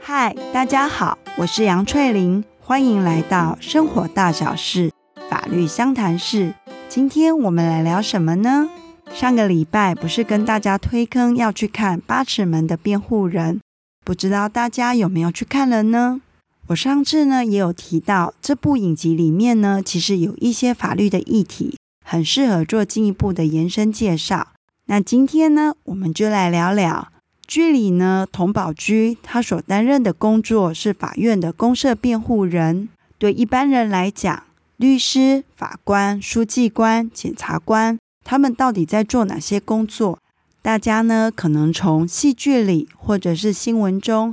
嗨，大家好，我是杨翠玲，欢迎来到生活大小事法律相谈室。今天我们来聊什么呢？上个礼拜不是跟大家推坑要去看《八尺门的辩护人》，不知道大家有没有去看了呢？我上次呢也有提到，这部影集里面呢，其实有一些法律的议题，很适合做进一步的延伸介绍。那今天呢，我们就来聊聊剧里呢，佟宝驹他所担任的工作是法院的公设辩护人。对一般人来讲，律师、法官、书记官、检察官，他们到底在做哪些工作？大家呢可能从戏剧里或者是新闻中。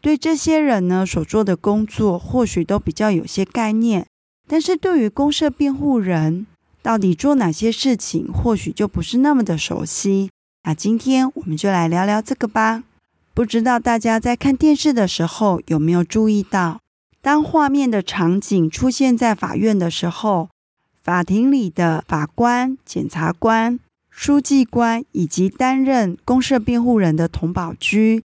对这些人呢所做的工作，或许都比较有些概念，但是对于公社辩护人到底做哪些事情，或许就不是那么的熟悉。那今天我们就来聊聊这个吧。不知道大家在看电视的时候有没有注意到，当画面的场景出现在法院的时候，法庭里的法官、检察官、书记官以及担任公社辩护人的佟宝驹。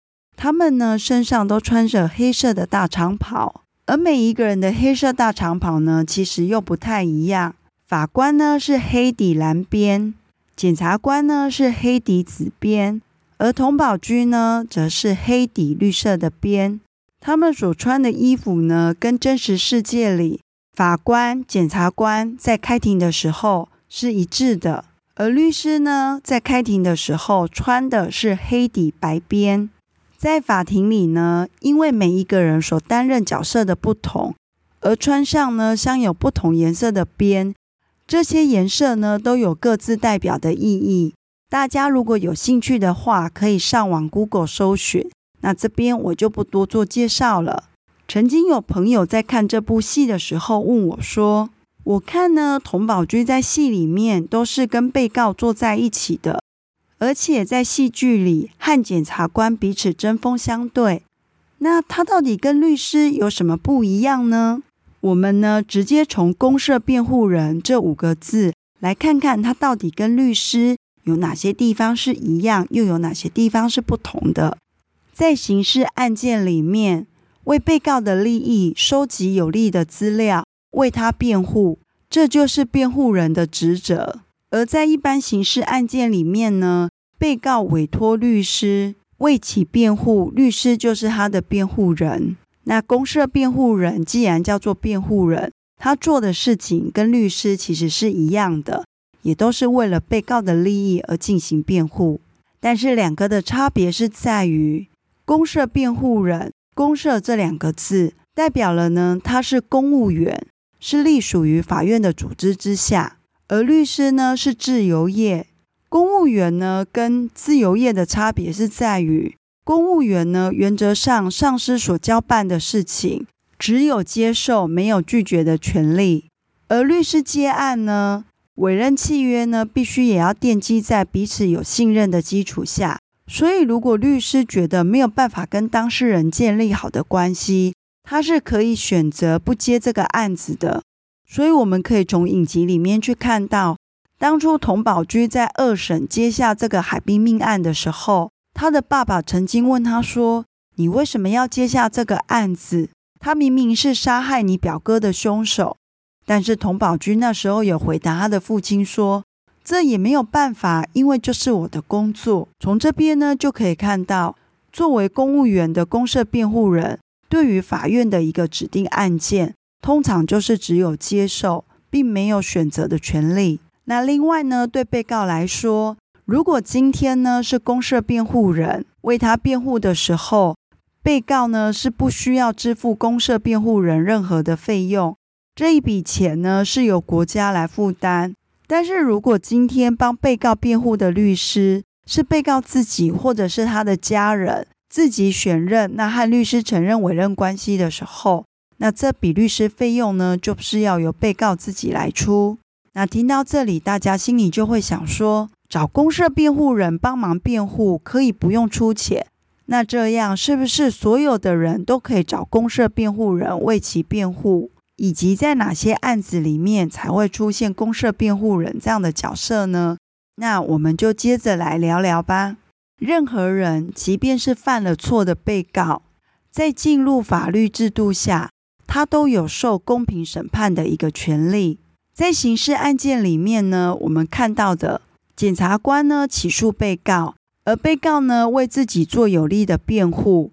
他们呢，身上都穿着黑色的大长袍，而每一个人的黑色大长袍呢，其实又不太一样。法官呢是黑底蓝边，检察官呢是黑底紫边，而佟宝駒呢则是黑底绿色的边。他们所穿的衣服呢，跟真实世界里法官、检察官在开庭的时候是一致的，而律师呢，在开庭的时候穿的是黑底白边。在法庭里呢，因为每一个人所担任角色的不同，而穿上呢镶有不同颜色的边，这些颜色呢都有各自代表的意义。大家如果有兴趣的话，可以上网 Google 搜寻。那这边我就不多做介绍了。曾经有朋友在看这部戏的时候问我说：“我看呢，佟宝駒在戏里面都是跟被告坐在一起的。”而且在戏剧里和检察官彼此针锋相对，那他到底跟律师有什么不一样呢？我们呢，直接从“公设辩护人”这五个字来看看他到底跟律师有哪些地方是一样，又有哪些地方是不同的。在刑事案件里面，为被告的利益收集有利的资料，为他辩护，这就是辩护人的职责。而在一般刑事案件里面呢，被告委托律师为其辩护，律师就是他的辩护人。那公设辩护人既然叫做辩护人，他做的事情跟律师其实是一样的，也都是为了被告的利益而进行辩护。但是两个的差别是在于，公设辩护人，公设这两个字代表了呢，他是公务员，是隶属于法院的组织之下。而律师呢是自由业，公务员呢跟自由业的差别是在于，公务员呢原则上上司所交办的事情，只有接受没有拒绝的权利，而律师接案呢，委任契约呢必须也要奠基在彼此有信任的基础下，所以如果律师觉得没有办法跟当事人建立好的关系，他是可以选择不接这个案子的。所以我们可以从影集里面去看到，当初童宝驹在二审接下这个海滨命案的时候，他的爸爸曾经问他说：“你为什么要接下这个案子？他明明是杀害你表哥的凶手。”但是童宝驹那时候有回答他的父亲说：“这也没有办法，因为这是我的工作。”从这边呢就可以看到，作为公务员的公设辩护人，对于法院的一个指定案件。通常就是只有接受，并没有选择的权利。那另外呢，对被告来说，如果今天呢是公设辩护人为他辩护的时候，被告呢是不需要支付公设辩护人任何的费用，这一笔钱呢是由国家来负担。但是如果今天帮被告辩护的律师是被告自己或者是他的家人自己选任，那和律师承认委任关系的时候，那这笔律师费用呢，就是要由被告自己来出。那听到这里，大家心里就会想说，找公社辩护人帮忙辩护可以不用出钱。那这样是不是所有的人都可以找公社辩护人为其辩护？以及在哪些案子里面才会出现公社辩护人这样的角色呢？那我们就接着来聊聊吧。任何人，即便是犯了错的被告，在进入法律制度下，他都有受公平审判的一个权利。在刑事案件里面呢，我们看到的检察官呢起诉被告，而被告呢为自己做有力的辩护，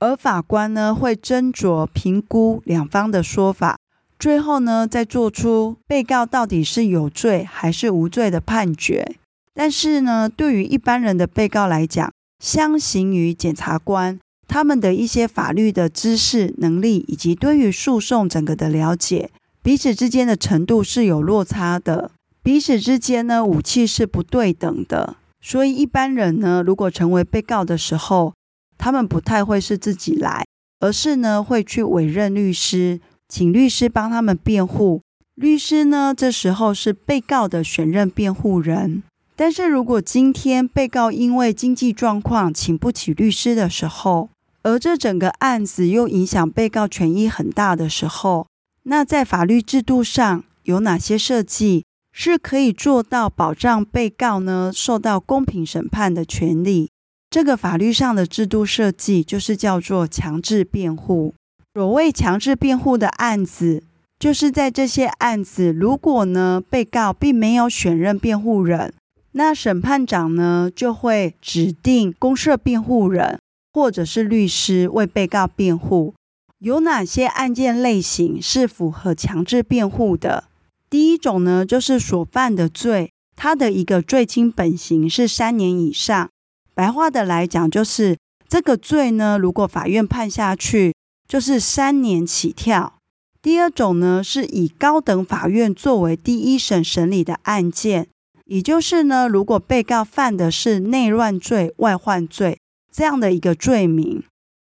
而法官呢会斟酌评估两方的说法。最后呢，再做出被告到底是有罪还是无罪的判决。但是呢，对于一般人的被告来讲，相形于检察官，他们的一些法律的知识、能力以及对于诉讼整个的了解，彼此之间的程度是有落差的。彼此之间呢，武器是不对等的。所以一般人呢，如果成为被告的时候，他们不太会是自己来，而是呢会去委任律师。请律师帮他们辩护，律师呢，这时候是被告的选任辩护人。但是如果今天被告因为经济状况请不起律师的时候，而这整个案子又影响被告权益很大的时候，那在法律制度上有哪些设计是可以做到保障被告呢受到公平审判的权利？这个法律上的制度设计就是叫做强制辩护。所谓强制辩护的案子，就是在这些案子，如果呢被告并没有选任辩护人，那审判长呢就会指定公设辩护人或者是律师为被告辩护。有哪些案件类型是符合强制辩护的？第一种呢，就是所犯的罪，它的一个最轻本刑是三年以上。白话的来讲，就是这个罪呢，如果法院判下去。就是三年起跳。第二种呢，是以高等法院作为第一审审理的案件，也就是呢，如果被告犯的是内乱罪、外患罪这样的一个罪名。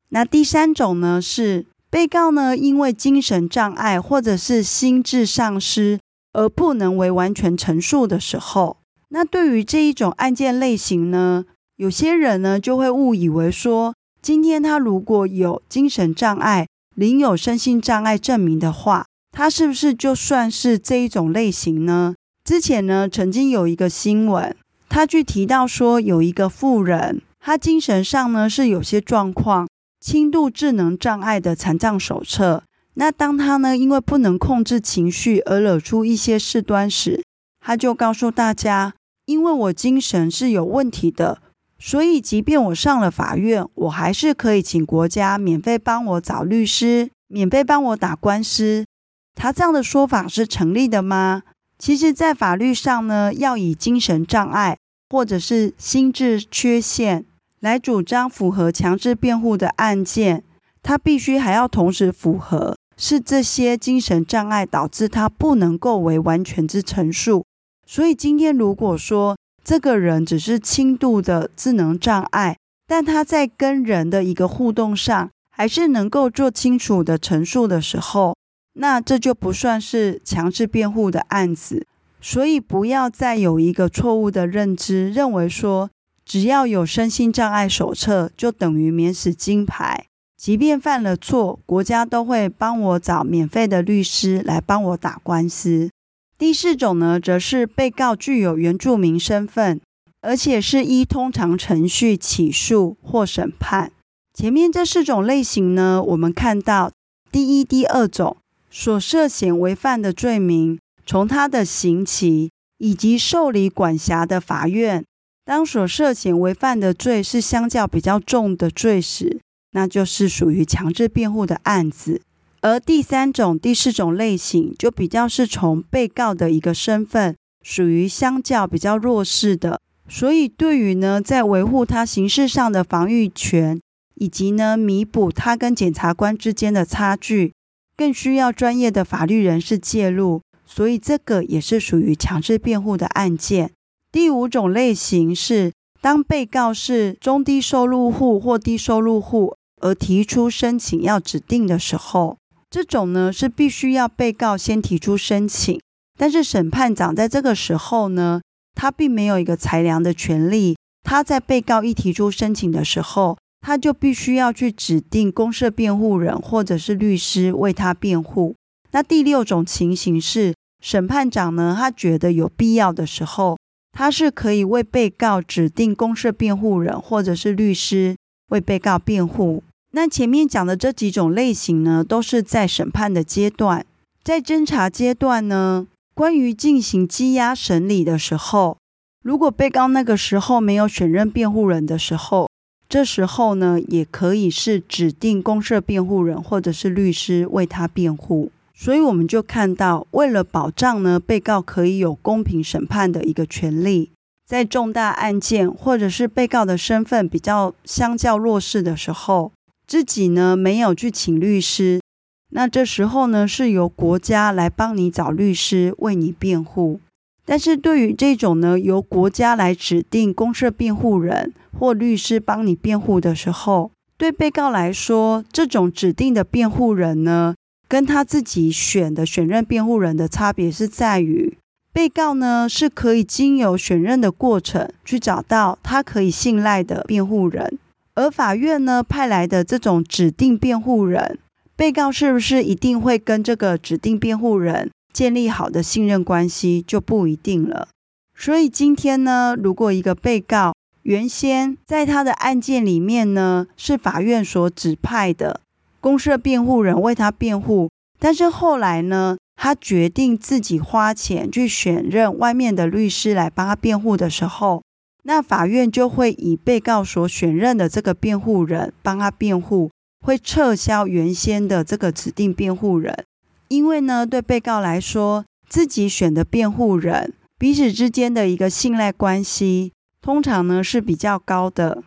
那第三种呢，是被告呢因为精神障碍或者是心智丧失而不能为完全陈述的时候。那对于这一种案件类型呢，有些人呢就会误以为说。今天他如果有精神障碍，领有身心障碍证明的话，他是不是就算是这一种类型呢？之前呢，曾经有一个新闻，他去提到说，有一个妇人，他精神上呢是有些状况，轻度智能障碍的残障手册。那当他呢因为不能控制情绪而惹出一些事端时，他就告诉大家，因为我精神是有问题的。所以，即便我上了法院，我还是可以请国家免费帮我找律师，免费帮我打官司。他这样的说法是成立的吗？其实，在法律上呢，要以精神障碍或者是心智缺陷来主张符合强制辩护的案件，他必须还要同时符合是这些精神障碍导致他不能够为完全之陈述。所以，今天如果说，这个人只是轻度的智能障碍，但他在跟人的一个互动上，还是能够做清楚的陈述的时候，那这就不算是强制辩护的案子。所以不要再有一个错误的认知，认为说只要有身心障碍手册就等于免死金牌，即便犯了错，国家都会帮我找免费的律师来帮我打官司。第四种呢，则是被告具有原住民身份，而且是依通常程序起诉或审判。前面这四种类型呢，我们看到第一、第二种所涉嫌违犯的罪名，从他的刑期以及受理管辖的法院，当所涉嫌违犯的罪是相较比较重的罪时，那就是属于强制辩护的案子。而第三种、第四种类型，就比较是从被告的一个身份，属于相较比较弱势的，所以对于呢，在维护他刑事上的防御权，以及呢，弥补他跟检察官之间的差距，更需要专业的法律人士介入，所以这个也是属于强制辩护的案件。第五种类型是，当被告是中低收入户或低收入户，而提出申请要指定的时候。这种呢是必须要被告先提出申请，但是审判长在这个时候呢，他并没有一个裁量的权利。他在被告一提出申请的时候，他就必须要去指定公社辩护人或者是律师为他辩护。那第六种情形是，审判长呢，他觉得有必要的时候，他是可以为被告指定公设辩护人或者是律师为被告辩护。那前面讲的这几种类型呢，都是在审判的阶段。在侦查阶段呢，关于进行羁押审理的时候，如果被告那个时候没有选任辩护人的时候，这时候呢，也可以是指定公设辩护人或者是律师为他辩护。所以我们就看到，为了保障呢，被告可以有公平审判的一个权利，在重大案件或者是被告的身份比较相较弱势的时候，自己呢没有去请律师。那这时候呢，是由国家来帮你找律师为你辩护。但是对于这种呢，由国家来指定公设辩护人或律师帮你辩护的时候，对被告来说，这种指定的辩护人呢，跟他自己选的选任辩护人的差别是在于，被告呢是可以经由选任的过程去找到他可以信赖的辩护人，而法院呢派来的这种指定辩护人。被告是不是一定会跟这个指定辩护人建立好的信任关系，就不一定了。所以今天呢，如果一个被告原先在他的案件里面呢，是法院所指派的公设辩护人为他辩护，但是后来呢，他决定自己花钱去选任外面的律师来帮他辩护的时候，那法院就会以被告所选任的这个辩护人帮他辩护。会撤销原先的这个指定辩护人，因为呢，对被告来说，自己选的辩护人彼此之间的一个信赖关系，通常呢是比较高的。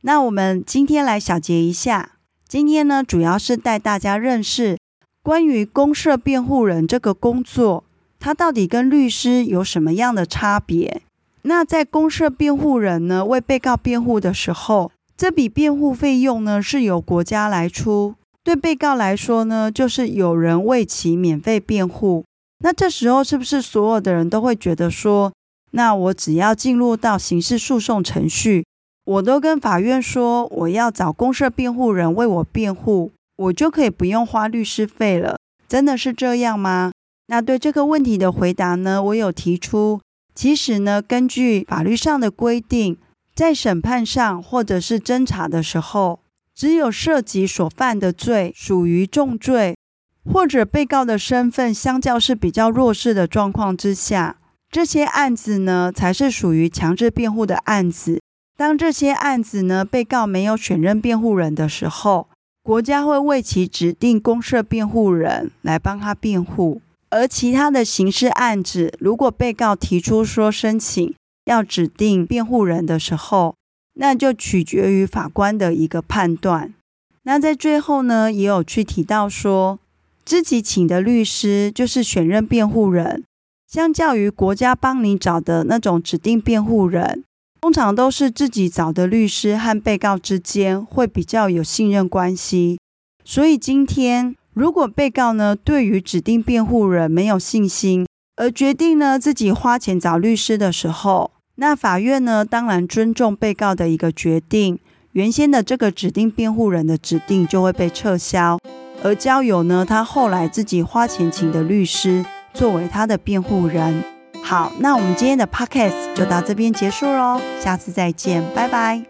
那我们今天来小结一下，今天呢主要是带大家认识关于公设辩护人这个工作，它到底跟律师有什么样的差别？那在公设辩护人呢为被告辩护的时候，这笔辩护费用呢，是由国家来出，对被告来说呢，就是有人为其免费辩护。那这时候是不是所有的人都会觉得说，那我只要进入到刑事诉讼程序，我都跟法院说我要找公社辩护人为我辩护，我就可以不用花律师费了？真的是这样吗？那对这个问题的回答呢，我有提出，其实呢，根据法律上的规定。在审判上或者是侦查的时候，只有涉及所犯的罪属于重罪，或者被告的身份相较是比较弱势的状况之下，这些案子呢才是属于强制辩护的案子。当这些案子呢被告没有选任辩护人的时候，国家会为其指定公设辩护人来帮他辩护。而其他的刑事案子，如果被告提出说申请，要指定辩护人的时候，那就取决于法官的一个判断。那在最后呢，也有去提到说，自己请的律师就是选任辩护人，相较于国家帮你找的那种指定辩护人，通常都是自己找的律师和被告之间会比较有信任关系。所以今天如果被告呢，对于指定辩护人没有信心，而决定呢自己花钱找律师的时候，那法院呢，当然尊重被告的一个决定，原先的这个指定辩护人的指定就会被撤销，而交由呢他后来自己花钱请的律师作为他的辩护人。好，那我们今天的 podcast 就到这边结束喽，下次再见，拜拜。